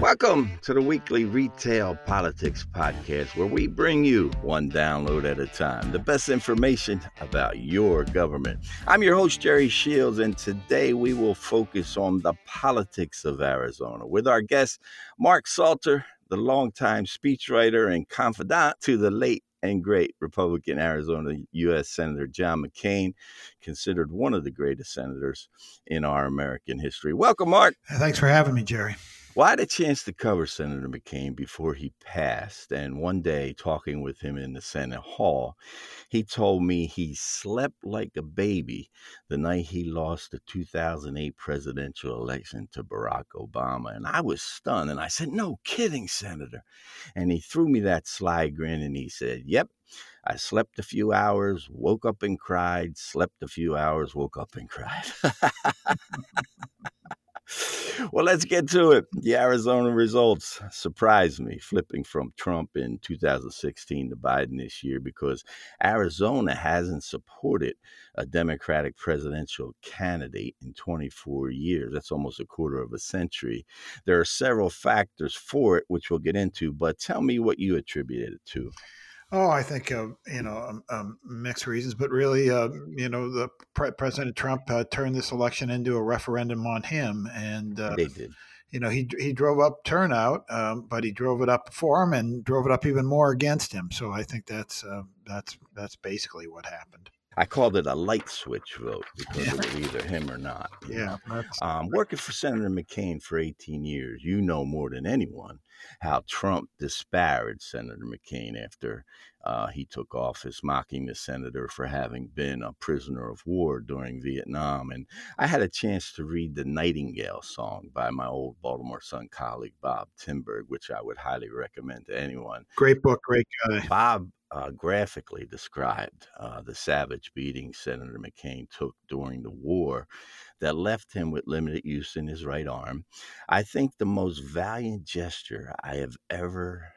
Welcome to the weekly Retail Politics Podcast, where we bring you one download at a time the best information about your government. I'm your host, Jerry Shields, and today we will focus on the politics of Arizona with our guest, Mark Salter, the longtime speechwriter and confidant to the late and great Republican Arizona U.S. Senator John McCain, considered one of the greatest senators in our American history. Welcome, Mark. Thanks for having me, Jerry. Well, I had a chance to cover Senator McCain before he passed. And one day, talking with him in the Senate hall, he told me he slept like a baby the night he lost the 2008 presidential election to Barack Obama. And I was stunned. And I said, No kidding, Senator. And he threw me that sly grin and he said, Yep. I slept a few hours, woke up and cried, slept a few hours, woke up and cried. well, let's get to it. The Arizona results surprised me, flipping from Trump in 2016 to Biden this year, because Arizona hasn't supported a Democratic presidential candidate in 24 years. That's almost a quarter of a century. There are several factors for it, which we'll get into, but tell me what you attributed it to. Oh, I think uh, you know um, um, mixed reasons, but really, uh, you know, the pre- President Trump uh, turned this election into a referendum on him, and uh, they did. You know, he he drove up turnout, um, but he drove it up for him and drove it up even more against him. So I think that's uh, that's that's basically what happened. I called it a light switch vote because yeah. it was either him or not. Yeah. Um, working for Senator McCain for 18 years, you know more than anyone how Trump disparaged Senator McCain after uh, he took office, mocking the senator for having been a prisoner of war during Vietnam. And I had a chance to read the Nightingale song by my old Baltimore Sun colleague, Bob Timberg, which I would highly recommend to anyone. Great book, great guy. Bob uh, graphically described uh, the savage beating Senator McCain took during the war that left him with limited use in his right arm. I think the most valiant gesture I have ever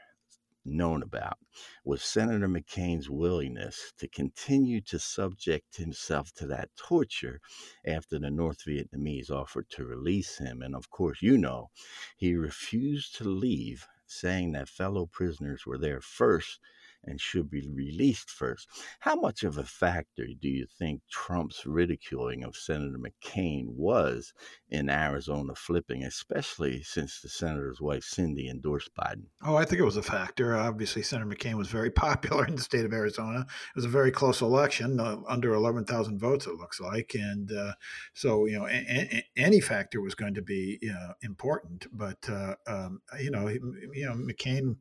known about was Senator McCain's willingness to continue to subject himself to that torture after the North Vietnamese offered to release him. And of course, you know, he refused to leave, saying that fellow prisoners were there first and should be released first. How much of a factor do you think Trump's ridiculing of Senator McCain was in Arizona flipping, especially since the senator's wife Cindy endorsed Biden? Oh, I think it was a factor. Obviously, Senator McCain was very popular in the state of Arizona. It was a very close election, uh, under 11,000 votes, it looks like. And uh, so, you know, a- a- any factor was going to be uh, important. But, uh, um, you know, you know, McCain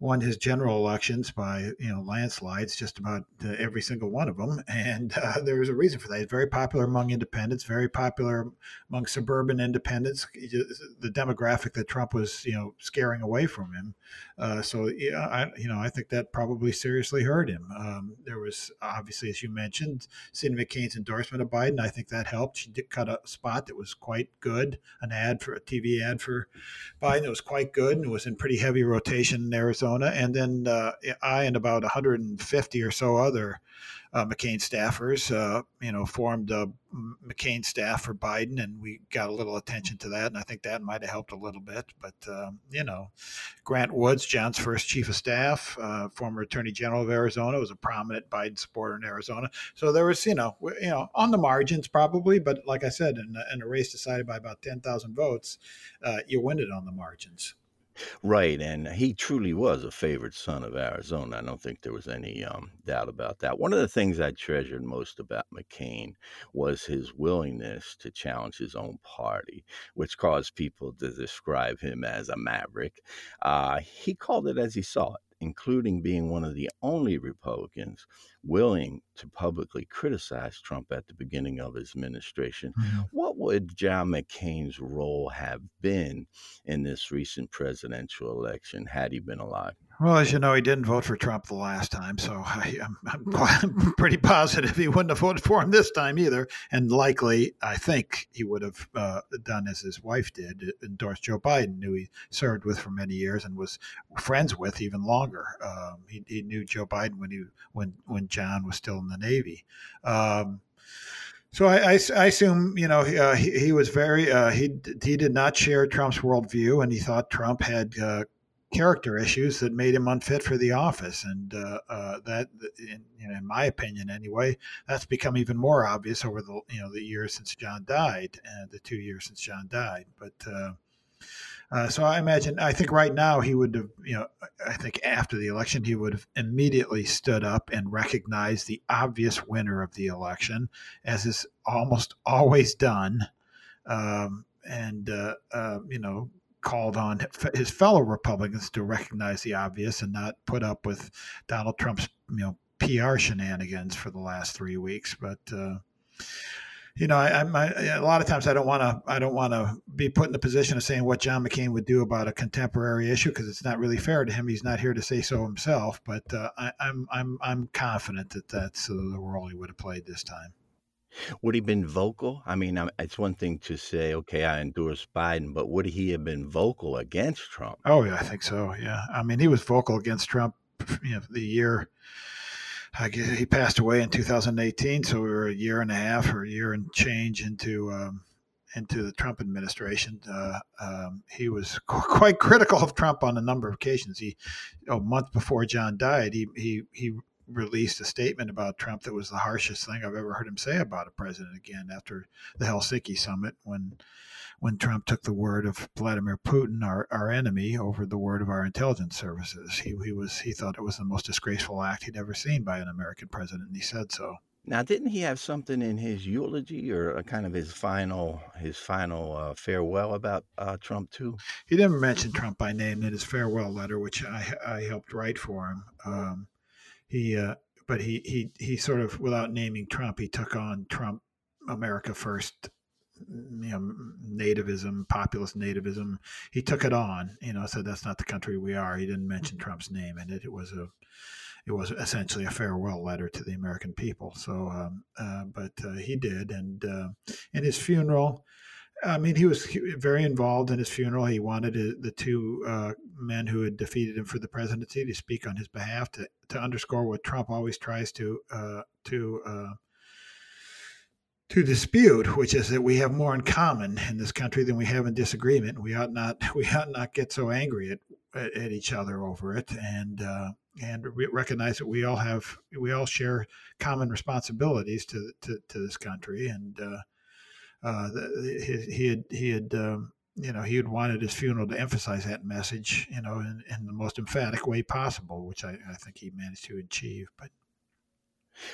won his general elections by you know landslides, just about uh, every single one of them, and uh, there was a reason for that. He's very popular among independents, very popular among suburban independents, the demographic that Trump was you know scaring away from him. Uh, so yeah, I, you know I think that probably seriously hurt him. Um, there was obviously, as you mentioned, Cindy McCain's endorsement of Biden. I think that helped. She did cut a spot that was quite good, an ad for a TV ad for Biden that was quite good, and it was in pretty heavy rotation in Arizona Arizona, and then uh, I and about 150 or so other uh, McCain staffers, uh, you know, formed a McCain staff for Biden, and we got a little attention to that, and I think that might have helped a little bit. But um, you know, Grant Woods, John's first chief of staff, uh, former Attorney General of Arizona, was a prominent Biden supporter in Arizona. So there was, you know, you know, on the margins probably, but like I said, in, in a race decided by about 10,000 votes, uh, you win it on the margins. Right, and he truly was a favored son of Arizona. I don't think there was any um, doubt about that. One of the things I treasured most about McCain was his willingness to challenge his own party, which caused people to describe him as a maverick. Uh, he called it as he saw it including being one of the only Republicans willing to publicly criticize Trump at the beginning of his administration. Mm-hmm. What would John McCain's role have been in this recent presidential election had he been alive? Well, as you know, he didn't vote for Trump the last time, so I, am I'm pretty positive he wouldn't have voted for him this time either. And likely, I think he would have uh, done as his wife did, endorsed Joe Biden, who he served with for many years and was friends with even longer. Um, he, he, knew Joe Biden when he when when John was still in the Navy. Um, So I, I, I assume you know uh, he, he was very uh, he he did not share Trump's worldview, and he thought Trump had uh, character issues that made him unfit for the office, and uh, uh, that, in, you know, in my opinion, anyway, that's become even more obvious over the you know the years since John died, and the two years since John died. But uh, uh, so I imagine, I think right now he would have, you know, I think after the election he would have immediately stood up and recognized the obvious winner of the election, as is almost always done. Um, and uh, uh, you know called on his fellow Republicans to recognize the obvious and not put up with Donald Trump's you know PR shenanigans for the last three weeks. But uh, you know, I, I, a lot of times I don't want to I don't want to be put in the position of saying what John McCain would do about a contemporary issue because it's not really fair to him. He's not here to say so himself. But uh, I, I'm I'm I'm confident that that's the role he would have played this time. Would he been vocal? I mean, it's one thing to say, okay, I endorse Biden, but would he have been vocal against Trump? Oh, yeah, I think so. Yeah. I mean, he was vocal against Trump, you know, the year I guess he passed away in 2018. So we were a year and a half or a year and change into, um, into the Trump administration. Uh, um, he was quite critical of Trump on a number of occasions. He, a month before John died, he, he, he released a statement about Trump that was the harshest thing I've ever heard him say about a president again after the Helsinki summit when when Trump took the word of Vladimir Putin, our, our enemy, over the word of our intelligence services. He, he was he thought it was the most disgraceful act he'd ever seen by an American president, and he said so. Now, didn't he have something in his eulogy or a kind of his final his final uh, farewell about uh, Trump too? He never mentioned Trump by name in his farewell letter, which I, I helped write for him. Um, he uh, but he he he sort of without naming Trump, he took on Trump America first you know nativism populist nativism. He took it on you know said that's not the country we are. He didn't mention trump's name in it. It was a it was essentially a farewell letter to the american people. So um, uh, but uh, he did. And uh, in his funeral I mean, he was very involved in his funeral. He wanted the two uh, men who had defeated him for the presidency to speak on his behalf to, to underscore what Trump always tries to uh, to uh, to dispute, which is that we have more in common in this country than we have in disagreement. We ought not we ought not get so angry at at each other over it, and uh, and recognize that we all have we all share common responsibilities to to, to this country and uh, he, he, had he had um, you know he had wanted his funeral to emphasize that message you know in, in the most emphatic way possible, which I, I think he managed to achieve. But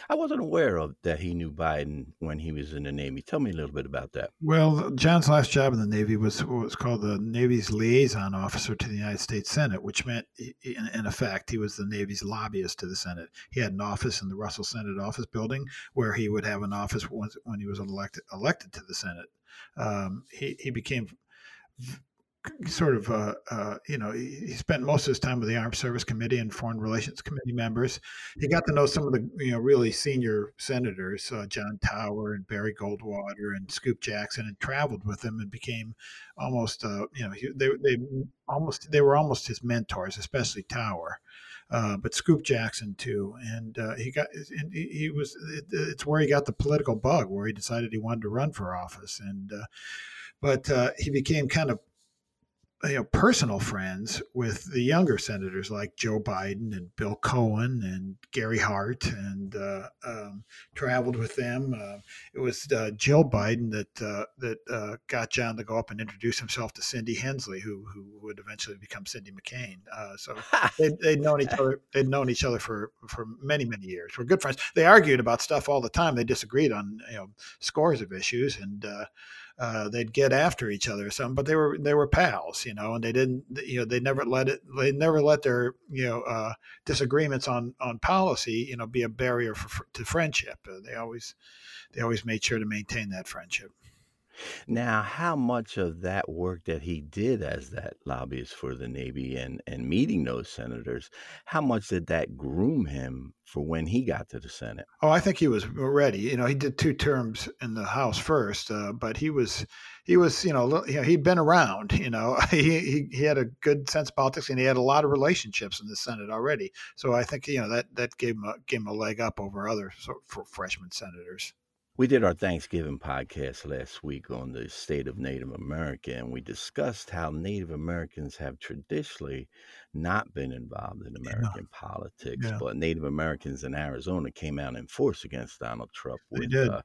I wasn't aware of that he knew Biden when he was in the Navy. Tell me a little bit about that. Well, John's last job in the Navy was what was called the Navy's liaison officer to the United States Senate, which meant, in, in effect, he was the Navy's lobbyist to the Senate. He had an office in the Russell Senate office building where he would have an office once, when he was elected elected to the Senate. Um, he, he became sort of, uh, uh, you know, he spent most of his time with the Armed Service Committee and Foreign Relations Committee members. He got to know some of the, you know, really senior senators, uh, John Tower and Barry Goldwater and Scoop Jackson, and traveled with them and became almost, uh, you know, they they almost they were almost his mentors, especially Tower. Uh, but Scoop Jackson too, and uh, he got and he, was it, it's where he got the political bug, where he decided he wanted to run for office, and uh, but uh, he became kind of you know personal friends with the younger senators like Joe Biden and Bill Cohen and Gary Hart and uh, um, traveled with them. Uh, it was uh, Jill Biden that uh, that uh, got John to go up and introduce himself to Cindy Hensley, who who would eventually become Cindy McCain. Uh, so they'd, they'd, known each other. They'd known each other for for many many years. We're good friends. They argued about stuff all the time. They disagreed on you know scores of issues and uh, they'd get after each other or something, but they were they were pals, you know, and they didn't you know they never let it they never let their you know uh, disagreements on on policy you know be a barrier for, to friendship. Uh, they always they always made sure to maintain that friendship. Now, how much of that work that he did as that lobbyist for the Navy and, and meeting those senators, how much did that groom him for when he got to the Senate? Oh, I think he was ready. You know, he did two terms in the House first, uh, but he was he was you know, he'd been around. You know, he, he he had a good sense of politics and he had a lot of relationships in the Senate already. So I think you know that that gave him a, gave him a leg up over other sort of freshman senators. We did our Thanksgiving podcast last week on the state of Native America, and we discussed how Native Americans have traditionally not been involved in American yeah. politics, yeah. but Native Americans in Arizona came out in force against Donald Trump with uh,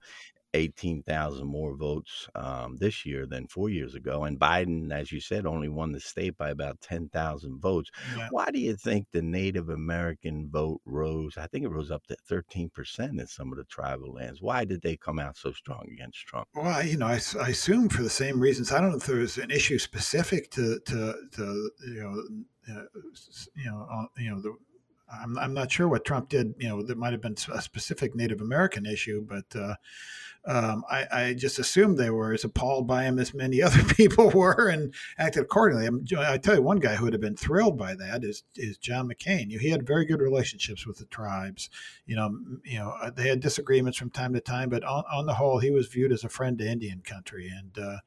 18,000 more votes um, this year than four years ago. And Biden, as you said, only won the state by about 10,000 votes. Yeah. Why do you think the Native American vote rose? I think it rose up to 13% in some of the tribal lands. Why did they come out so strong against Trump? Well, you know, I, I assume for the same reasons. I don't know if there was an issue specific to, to, to you know, uh, you know, uh, you know, the I'm, I'm not sure what Trump did. You know, there might have been a specific Native American issue, but uh, um, I, I, just assumed they were as appalled by him as many other people were and acted accordingly. I, I tell you, one guy who would have been thrilled by that is is John McCain. He had very good relationships with the tribes. You know, you know, uh, they had disagreements from time to time, but on, on the whole, he was viewed as a friend to Indian country. And uh,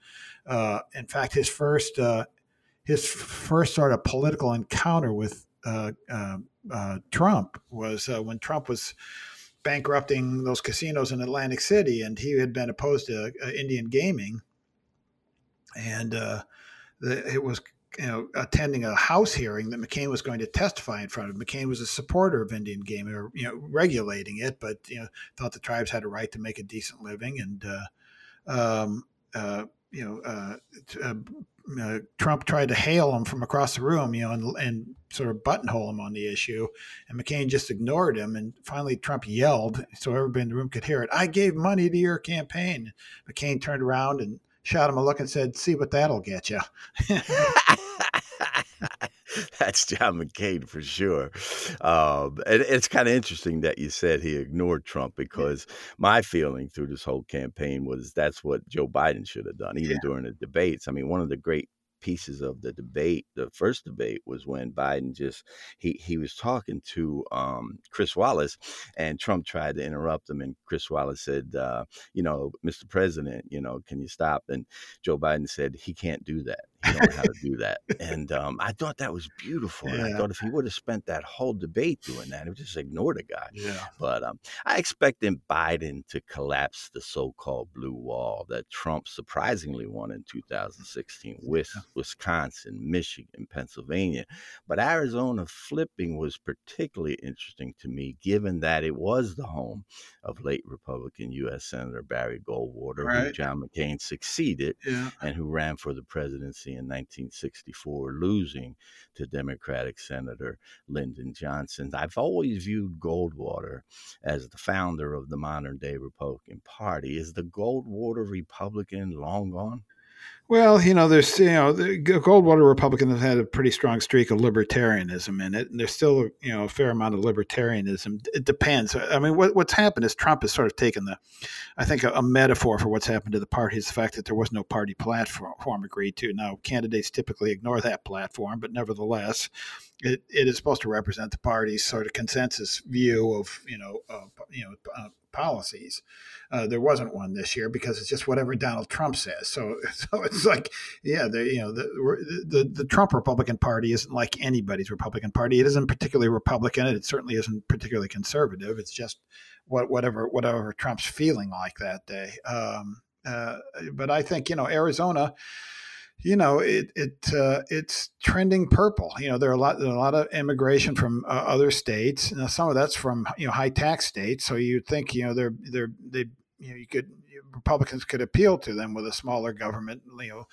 uh, in fact, his first uh, his first sort of political encounter with uh, uh, uh, Trump was uh, when Trump was bankrupting those casinos in Atlantic City, and he had been opposed to uh, Indian gaming, and uh, the, it was you know attending a House hearing that McCain was going to testify in front of. McCain was a supporter of Indian gaming or you know regulating it, but you know thought the tribes had a right to make a decent living, and um, you know, uh, uh, Trump tried to hail him from across the room, you know, and, and, sort of buttonhole him on the issue. And McCain just ignored him. And finally, Trump yelled so everybody in the room could hear it I gave money to your campaign. McCain turned around and shot him a look and said, See what that'll get you. That's John McCain for sure. Um, and it's kind of interesting that you said he ignored Trump because my feeling through this whole campaign was that's what Joe Biden should have done, even yeah. during the debates. I mean, one of the great pieces of the debate, the first debate, was when Biden just he he was talking to um, Chris Wallace, and Trump tried to interrupt him, and Chris Wallace said, uh, "You know, Mr. President, you know, can you stop?" And Joe Biden said, "He can't do that." You know how to do that. And um, I thought that was beautiful. Yeah. And I thought if he would have spent that whole debate doing that, he would just ignore the guy. Yeah. But um, I expected Biden to collapse the so called blue wall that Trump surprisingly won in 2016 with yeah. Wisconsin, Michigan, Pennsylvania. But Arizona flipping was particularly interesting to me, given that it was the home of late Republican U.S. Senator Barry Goldwater, right. who John McCain succeeded yeah. and who ran for the presidency in 1964, losing to Democratic Senator Lyndon Johnson. I've always viewed Goldwater as the founder of the modern day Republican Party. Is the Goldwater Republican long gone? Well, you know, there's you know, the Goldwater Republicans have had a pretty strong streak of libertarianism in it, and there's still you know a fair amount of libertarianism. It depends. I mean, what, what's happened is Trump has sort of taken the, I think, a, a, metaphor for what's happened to the party is the fact that there was no party platform agreed to. Now, candidates typically ignore that platform, but nevertheless, it, it is supposed to represent the party's sort of consensus view of you know uh, you know uh, policies. Uh, there wasn't one this year because it's just whatever Donald Trump says. So, so it's like, yeah, the you know the, the the Trump Republican Party isn't like anybody's Republican Party. It isn't particularly Republican. It certainly isn't particularly conservative. It's just what whatever whatever Trump's feeling like that day. Um, uh, but I think you know Arizona you know, it it uh, it's trending purple. You know, there are a lot there are a lot of immigration from uh, other states. Now, some of that's from you know high tax states. So you'd think you know they're they're they you know you could Republicans could appeal to them with a smaller government. You know.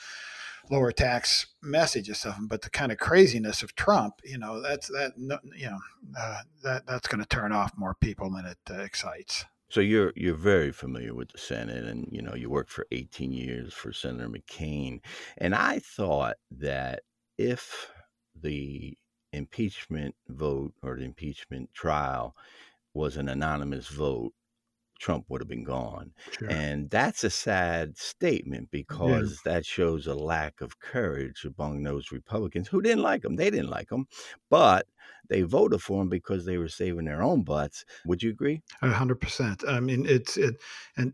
Lower tax message or something, but the kind of craziness of Trump, you know, that's that, you know, uh, that that's going to turn off more people than it uh, excites. So you're you're very familiar with the Senate, and you know you worked for 18 years for Senator McCain, and I thought that if the impeachment vote or the impeachment trial was an anonymous vote, Trump would have been gone. Sure. And that's a sad statement because yeah. that shows a lack of courage among those Republicans who didn't like him. They didn't like him, but they voted for him because they were saving their own butts. Would you agree? A hundred percent. I mean, it's it, and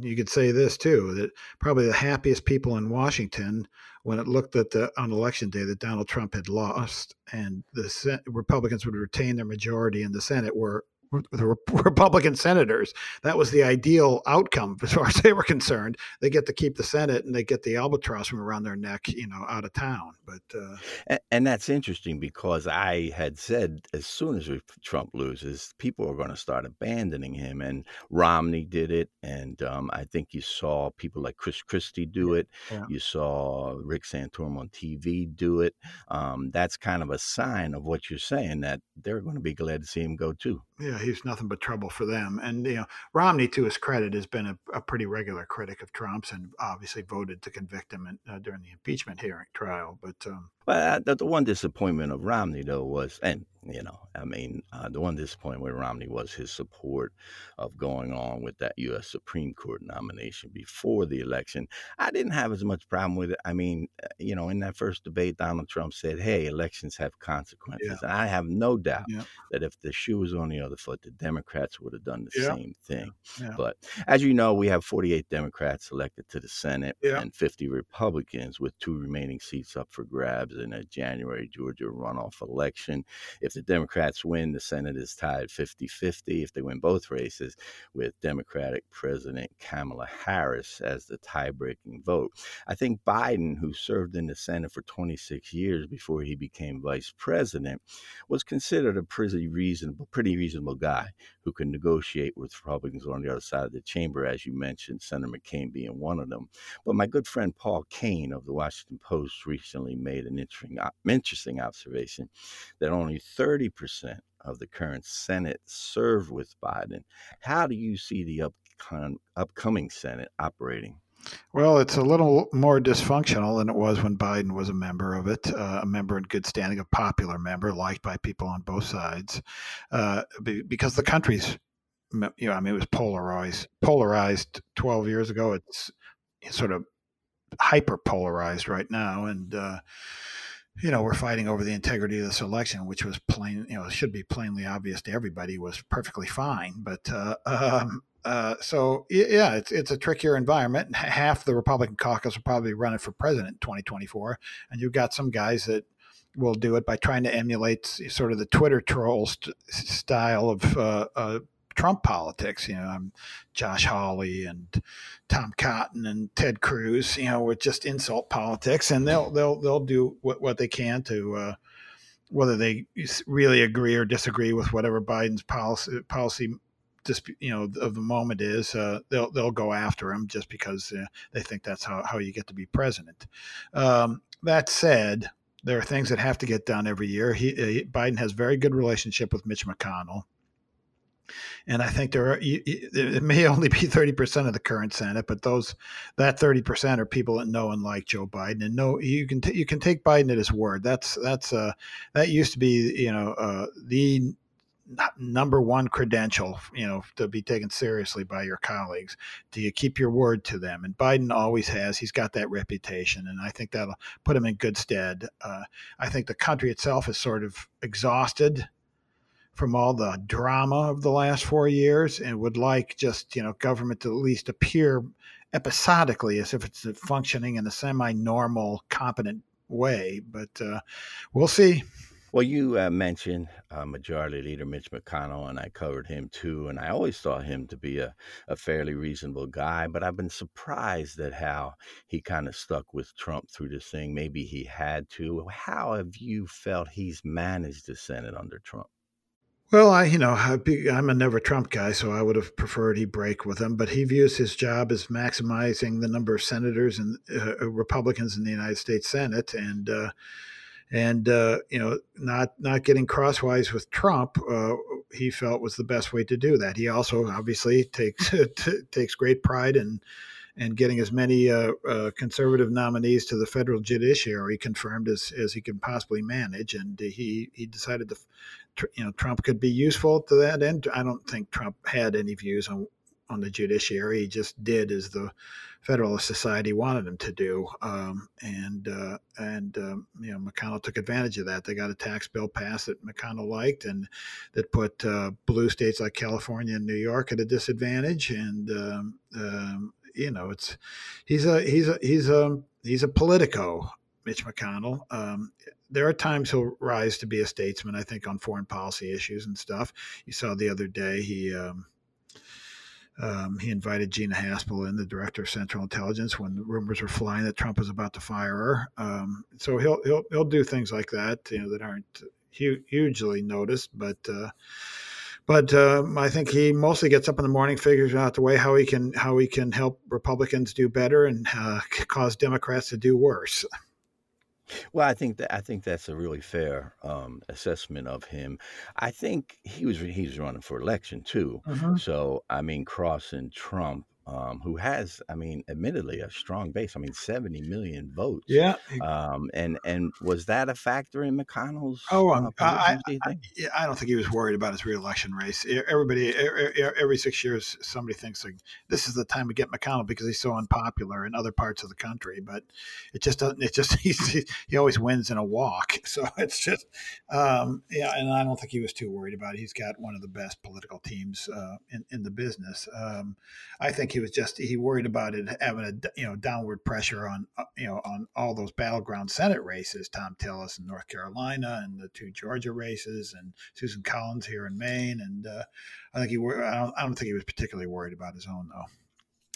you could say this too that probably the happiest people in Washington when it looked at the on election day that Donald Trump had lost and the Republicans would retain their majority in the Senate were the Republican senators. That was the ideal outcome as far as they were concerned. They get to keep the Senate and they get the albatross from around their neck, you know, out of town. But uh, and, and, that's interesting because I had said as soon as Trump loses, people are going to start abandoning him, and Romney did it, and um, I think you saw people like Chris Christie do it. Yeah. You saw Rick Santorum on TV do it. Um, that's kind of a sign of what you're saying that they're going to be glad to see him go too. Yeah, he's nothing but trouble for them. And you know, Romney, to his credit, has been a, a pretty regular critic of Trump's, and obviously voted to convict him in, uh, during the impeachment hearing trial. But um, well, the, the one disappointment of Romney though was, and you know, I mean, uh, the one disappointment with Romney was his support of going on with that U.S. Supreme Court nomination before the election. I didn't have as much problem with it. I mean, uh, you know, in that first debate, Donald Trump said, "Hey, elections have consequences," yeah. and I have no doubt yeah. that if the shoe was on the other foot, the Democrats would have done the yeah. same thing. But as you know, we have 48 Democrats elected to the Senate and 50 Republicans, with two remaining seats up for grabs in a January Georgia runoff election. If the Democrats win, the Senate is tied 50 50. If they win both races, with Democratic President Kamala Harris as the tie breaking vote. I think Biden, who served in the Senate for 26 years before he became vice president, was considered a pretty reasonable, pretty reasonable guy who could negotiate with Republicans on the other side of the chamber, as you mentioned, Senator McCain being one of them. But my good friend Paul Kane of the Washington Post recently made an interesting, interesting observation that only 30% of the current Senate serve with Biden. How do you see the upcom- upcoming Senate operating? Well, it's a little more dysfunctional than it was when Biden was a member of it, uh, a member in good standing, a popular member, liked by people on both sides, uh, because the country's, you know, I mean, it was polarized. Polarized 12 years ago. It's sort of hyper polarized right now, and uh, you know, we're fighting over the integrity of this election, which was plain, you know, should be plainly obvious to everybody was perfectly fine. But uh, um, uh, so yeah, it's it's a trickier environment. Half the Republican caucus will probably run it for president in 2024, and you've got some guys that will do it by trying to emulate sort of the Twitter troll st- style of uh, uh Trump politics. You know, I'm Josh Hawley and Tom Cotton and Ted Cruz. You know, with just insult politics, and they'll they'll they'll do what, what they can to. Uh, whether they really agree or disagree with whatever Biden's policy policy dispute you know of the moment is uh, they'll they'll go after him just because uh, they think that's how, how you get to be president. Um, that said, there are things that have to get done every year. He, uh, Biden has very good relationship with Mitch McConnell. And I think there are it may only be thirty percent of the current Senate, but those that thirty percent are people that know and like Joe Biden, and know you can t- you can take Biden at his word. That's that's uh that used to be you know uh, the number one credential, you know, to be taken seriously by your colleagues. Do you keep your word to them? And Biden always has. He's got that reputation, and I think that'll put him in good stead. Uh, I think the country itself is sort of exhausted from all the drama of the last four years and would like just, you know, government to at least appear episodically as if it's functioning in a semi normal, competent way. But uh, we'll see. Well, you uh, mentioned uh, Majority Leader Mitch McConnell, and I covered him too. And I always thought him to be a, a fairly reasonable guy, but I've been surprised at how he kind of stuck with Trump through this thing. Maybe he had to. How have you felt he's managed the Senate under Trump? Well, I, you know, I'm a never Trump guy, so I would have preferred he break with him. But he views his job as maximizing the number of senators and uh, uh, Republicans in the United States Senate, and uh, and uh, you know, not not getting crosswise with Trump. Uh, he felt was the best way to do that. He also obviously takes takes great pride in and getting as many uh, uh, conservative nominees to the federal judiciary confirmed as, as he can possibly manage. And he he decided to you know Trump could be useful to that end. I don't think Trump had any views on on the judiciary. He just did as the Federalist Society wanted him to do, um, and uh, and um, you know McConnell took advantage of that. They got a tax bill passed that McConnell liked, and that put uh, blue states like California and New York at a disadvantage. And um, um you know, it's he's a he's a he's a he's a politico, Mitch McConnell. Um, there are times he'll rise to be a statesman. I think on foreign policy issues and stuff. You saw the other day he. Um, um, he invited Gina Haspel in, the director of Central Intelligence, when rumors were flying that Trump was about to fire her. Um, so he'll he'll he'll do things like that, you know, that aren't hu- hugely noticed, but uh, but um, I think he mostly gets up in the morning, figures out the way how he can how he can help Republicans do better and uh, cause Democrats to do worse. Well, I think that I think that's a really fair um, assessment of him. I think he was he was running for election too. Mm-hmm. So I mean, crossing Trump um, who has, I mean, admittedly a strong base. I mean, seventy million votes. Yeah. Um, and and was that a factor in McConnell's? Oh, uh, um, I, I, I, I, don't think he was worried about his reelection race. Everybody, every six years, somebody thinks like this is the time to get McConnell because he's so unpopular in other parts of the country. But it just doesn't. It just he's, he always wins in a walk. So it's just, um, yeah. And I don't think he was too worried about it. He's got one of the best political teams uh, in in the business. Um, I think he was just he worried about it having a you know downward pressure on uh, you know on all those battleground Senate races, Thom Tillis in North Carolina and the two Georgia races, and Susan Collins here in Maine, and uh, I think he I don't, I don't think he was particularly worried about his own though.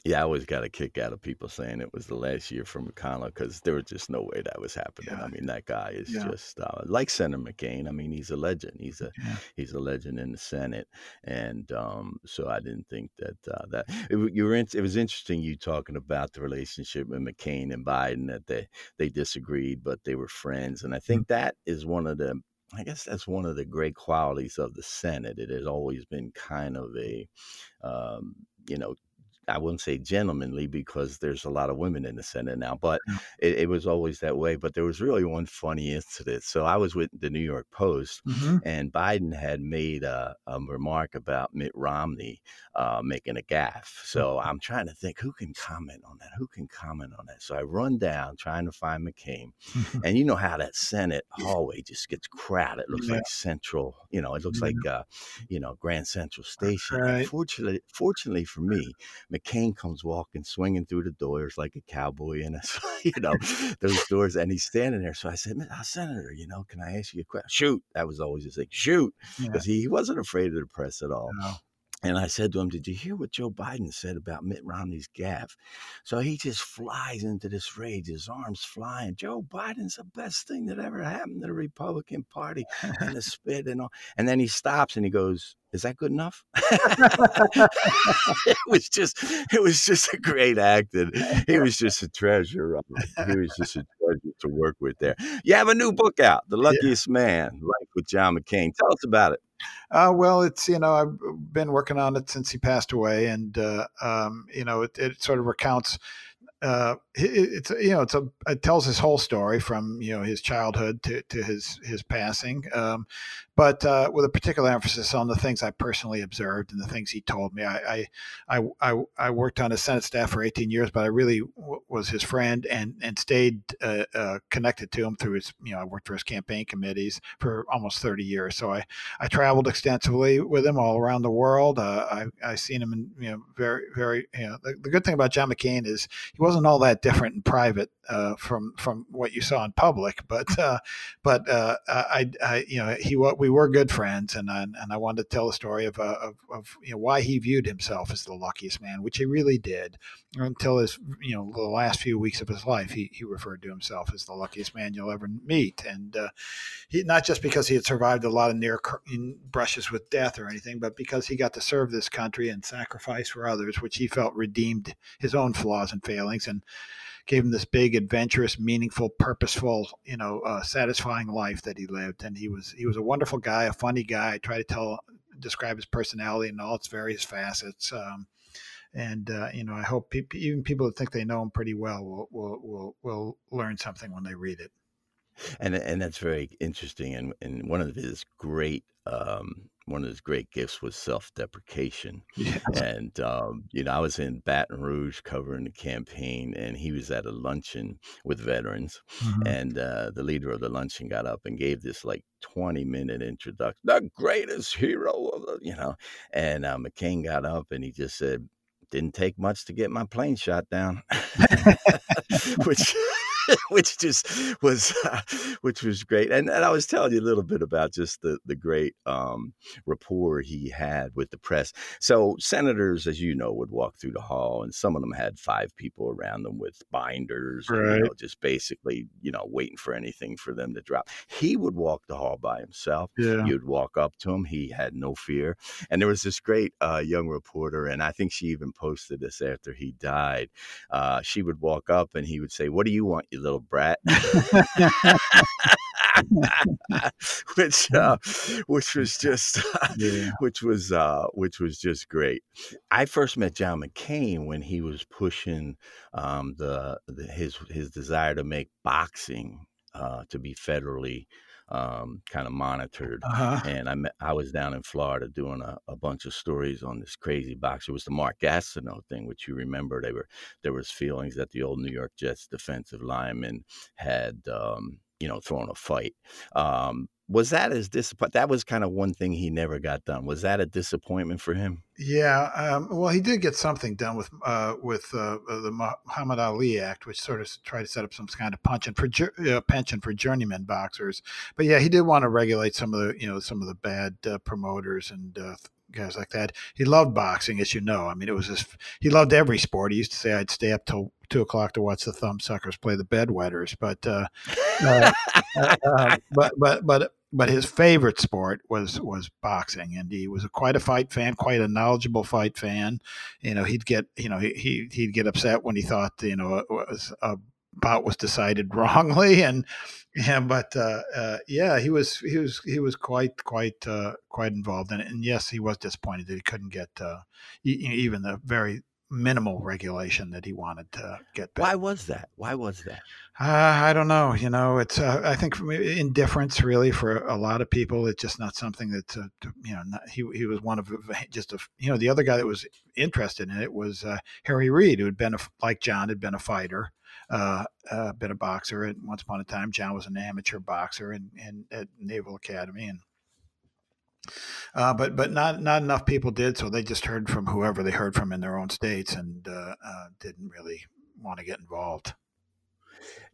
Yeah, I always got a kick out of people saying it was the last year for McConnell because there was just no way that was happening. Yeah. I mean, that guy is Yeah. just uh, like Senator McCain. I mean, he's a legend. He's a Yeah. he's a legend in the Senate, and um, so I didn't think that uh, that it, you were. In, it was interesting you talking about the relationship with McCain and Biden that they they disagreed, but they were friends, and I think that is one of the. I guess that's one of the great qualities of the Senate. It has always been kind of a, um, you know, I wouldn't say gentlemanly because there's a lot of women in the Senate now, but it, it was always that way. But there was really one funny incident. So I was with the New York Post, Mm-hmm. and Biden had made a, a remark about Mitt Romney uh, making a gaffe. So I'm trying to think who can comment on that? Who can comment on that? So I run down trying to find McCain, and you know how that Senate hallway just gets crowded. It looks Yeah. like Central, you know, it looks Yeah. like, uh, you know, Grand Central Station. Right. Fortunately, fortunately for me, McCain comes walking, swinging through the doors like a cowboy in a, you know, those doors, and he's standing there. So I said, "Uh, Senator, you know, can I ask you a question? Shoot. That was always his thing. Shoot. Yeah. Because he, he wasn't afraid of the press at all. No. And I said to him, Did you hear what Joe Biden said about Mitt Romney's gaffe? So he just flies into this rage, his arms flying. Joe Biden's the best thing that ever happened to the Republican Party and the spit and all. And then he stops and he goes, Is that good enough? it was just it was just a great act. And he was just a treasure. He was just a treasure to work with there. You have a new book out, The Luckiest Man, Life with John McCain. Tell us about it. Uh, well, it's you know I've been working on it since he passed away, and uh, um, you know it, it sort of recounts. Uh, it, it's you know it's a it tells his whole story from you know his childhood to, to his his passing, um, but uh, with a particular emphasis on the things I personally observed and the things he told me. I I I, I, I worked on his Senate staff for 18 years, but I really w- was his friend and and stayed uh, uh, connected to him through his you know I worked for his campaign committees for almost 30 years. So I I traveled extensively with him all around the world. Uh, I I seen him in you know very very you know the, the good thing about John McCain is he wasn't all that different in private uh, from from what you saw in public, but uh, but uh, I, I you know he we were good friends, and I, and I wanted to tell the story of, uh, of of you know why he viewed himself as the luckiest man, which he really did until his you know the last few weeks of his life. He he referred to himself as the luckiest man you'll ever meet, and uh, he not just because he had survived a lot of near brushes with death or anything, but because he got to serve this country and sacrifice for others, which he felt redeemed his own flaws and failings and gave him this big, adventurous, meaningful, purposeful, you know, uh, satisfying life that he lived. And he was he was a wonderful guy, a funny guy. I try to tell describe his personality in all its various facets. Um, and uh, you know, I hope pe- even people that think they know him pretty well will will will will learn something when they read it. and and that's very interesting. And and one of his great um, one of his great gifts was self deprecation. Yeah. And um, you know, I was in Baton Rouge covering the campaign, and he was at a luncheon with veterans, Mm-hmm. and uh, the leader of the luncheon got up and gave this like 20 minute introduction, the greatest hero of the, you know, and uh, McCain got up and he just said, "Didn't take much to get my plane shot down," which. which just was uh, which was great. And, and I was telling you a little bit about just the the great um, rapport he had with the press. So senators, as you know, would walk through the hall, and some of them had five people around them with binders, right. and, you know, just basically you know waiting for anything for them to drop. He would walk the hall by himself. Yeah. You'd walk up to him. He had no fear. And there was this great uh, young reporter, and I think she even posted this after he died. Uh, she would walk up and he would say, "What do you want, you little brat?" which uh, which was just yeah. which was uh, which was just great. I first met John McCain when he was pushing um, the, the, his his desire to make boxing uh, to be federally um, kind of monitored. Uh-huh. And I met, I was down in Florida doing a, a, bunch of stories on this crazy boxer. It was the Mark Gastineau thing, which you remember. They were there was feelings that the old New York Jets defensive lineman had um, you know thrown a fight. Um, was that as disappoint? That was kind of one thing he never got done. Was that a disappointment for him? Yeah, um, well, he did get something done with uh, with uh, the Muhammad Ali Act, which sort of tried to set up some kind of pension for uh, pension for journeyman boxers. But yeah, he did want to regulate some of the you know some of the bad uh, promoters and uh, guys like that. He loved boxing, as you know. I mean, it was his. He loved every sport. He used to say, "I'd stay up till two o'clock to watch the thumbsuckers play the bedwetters." But, uh, uh, uh, uh, but, but, but, but his favorite sport was was boxing, and he was a, quite a fight fan, quite a knowledgeable fight fan. You know, he'd get, you know, he he'd get upset when he thought, you know, it was a bout was decided wrongly, and yeah, but uh, uh, yeah, he was he was he was quite quite uh, quite involved in it, and yes, he was disappointed that he couldn't get uh, even the very minimal regulation that he wanted to get. Back. Why was that? Why was that? Uh, I don't know. You know, it's uh, I think indifference really for a lot of people. It's just not something that uh, you know. Not, he he was one of just a you know the other guy that was interested in it was uh, Harry Reid, who had been a, like John had been a fighter uh, uh, been a boxer. And once upon a time, John was an amateur boxer in, in at Naval Academy, and uh, but but not not enough people did. So they just heard from whoever they heard from in their own states, and uh, uh, didn't really want to get involved.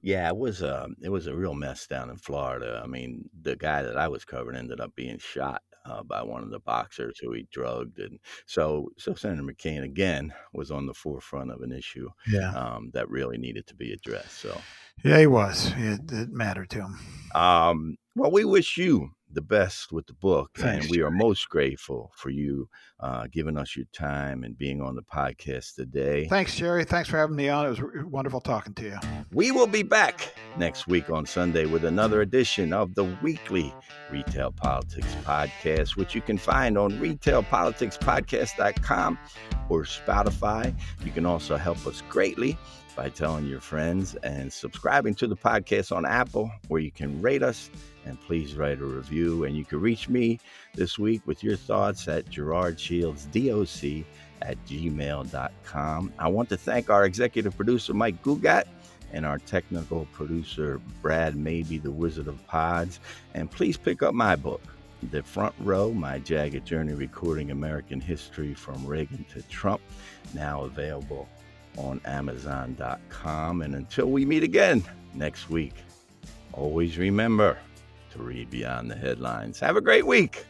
Yeah, it was a um, it was a real mess down in Florida. I mean, the guy that I was covering ended up being shot uh, by one of the boxers who he drugged, and so so Senator McCain again was on the forefront of an issue yeah. um, that really needed to be addressed. So yeah, he was. It, it mattered to him. Um, well, we wish you the best with the book. Thanks, and we are most grateful for you uh, giving us your time and being on the podcast today. Thanks, Jerry. Thanks for having me on. It was wonderful talking to you. We will be back next week on Sunday with another edition of the weekly Retail Politics Podcast, which you can find on retailpoliticspodcast.com or Spotify. You can also help us greatly by telling your friends and subscribing to the podcast on Apple, where you can rate us and please write a review. And you can reach me this week with your thoughts at gerardshieldsdoc at gmail.com. I want to thank our executive producer, Mike Gugat, and our technical producer, Brad Maybe, the Wizard of Pods. And please pick up my book, The Front Row My Jagged Journey Recording American History from Reagan to Trump, now available on Amazon.com. And until we meet again next week, always remember to read beyond the headlines. Have a great week.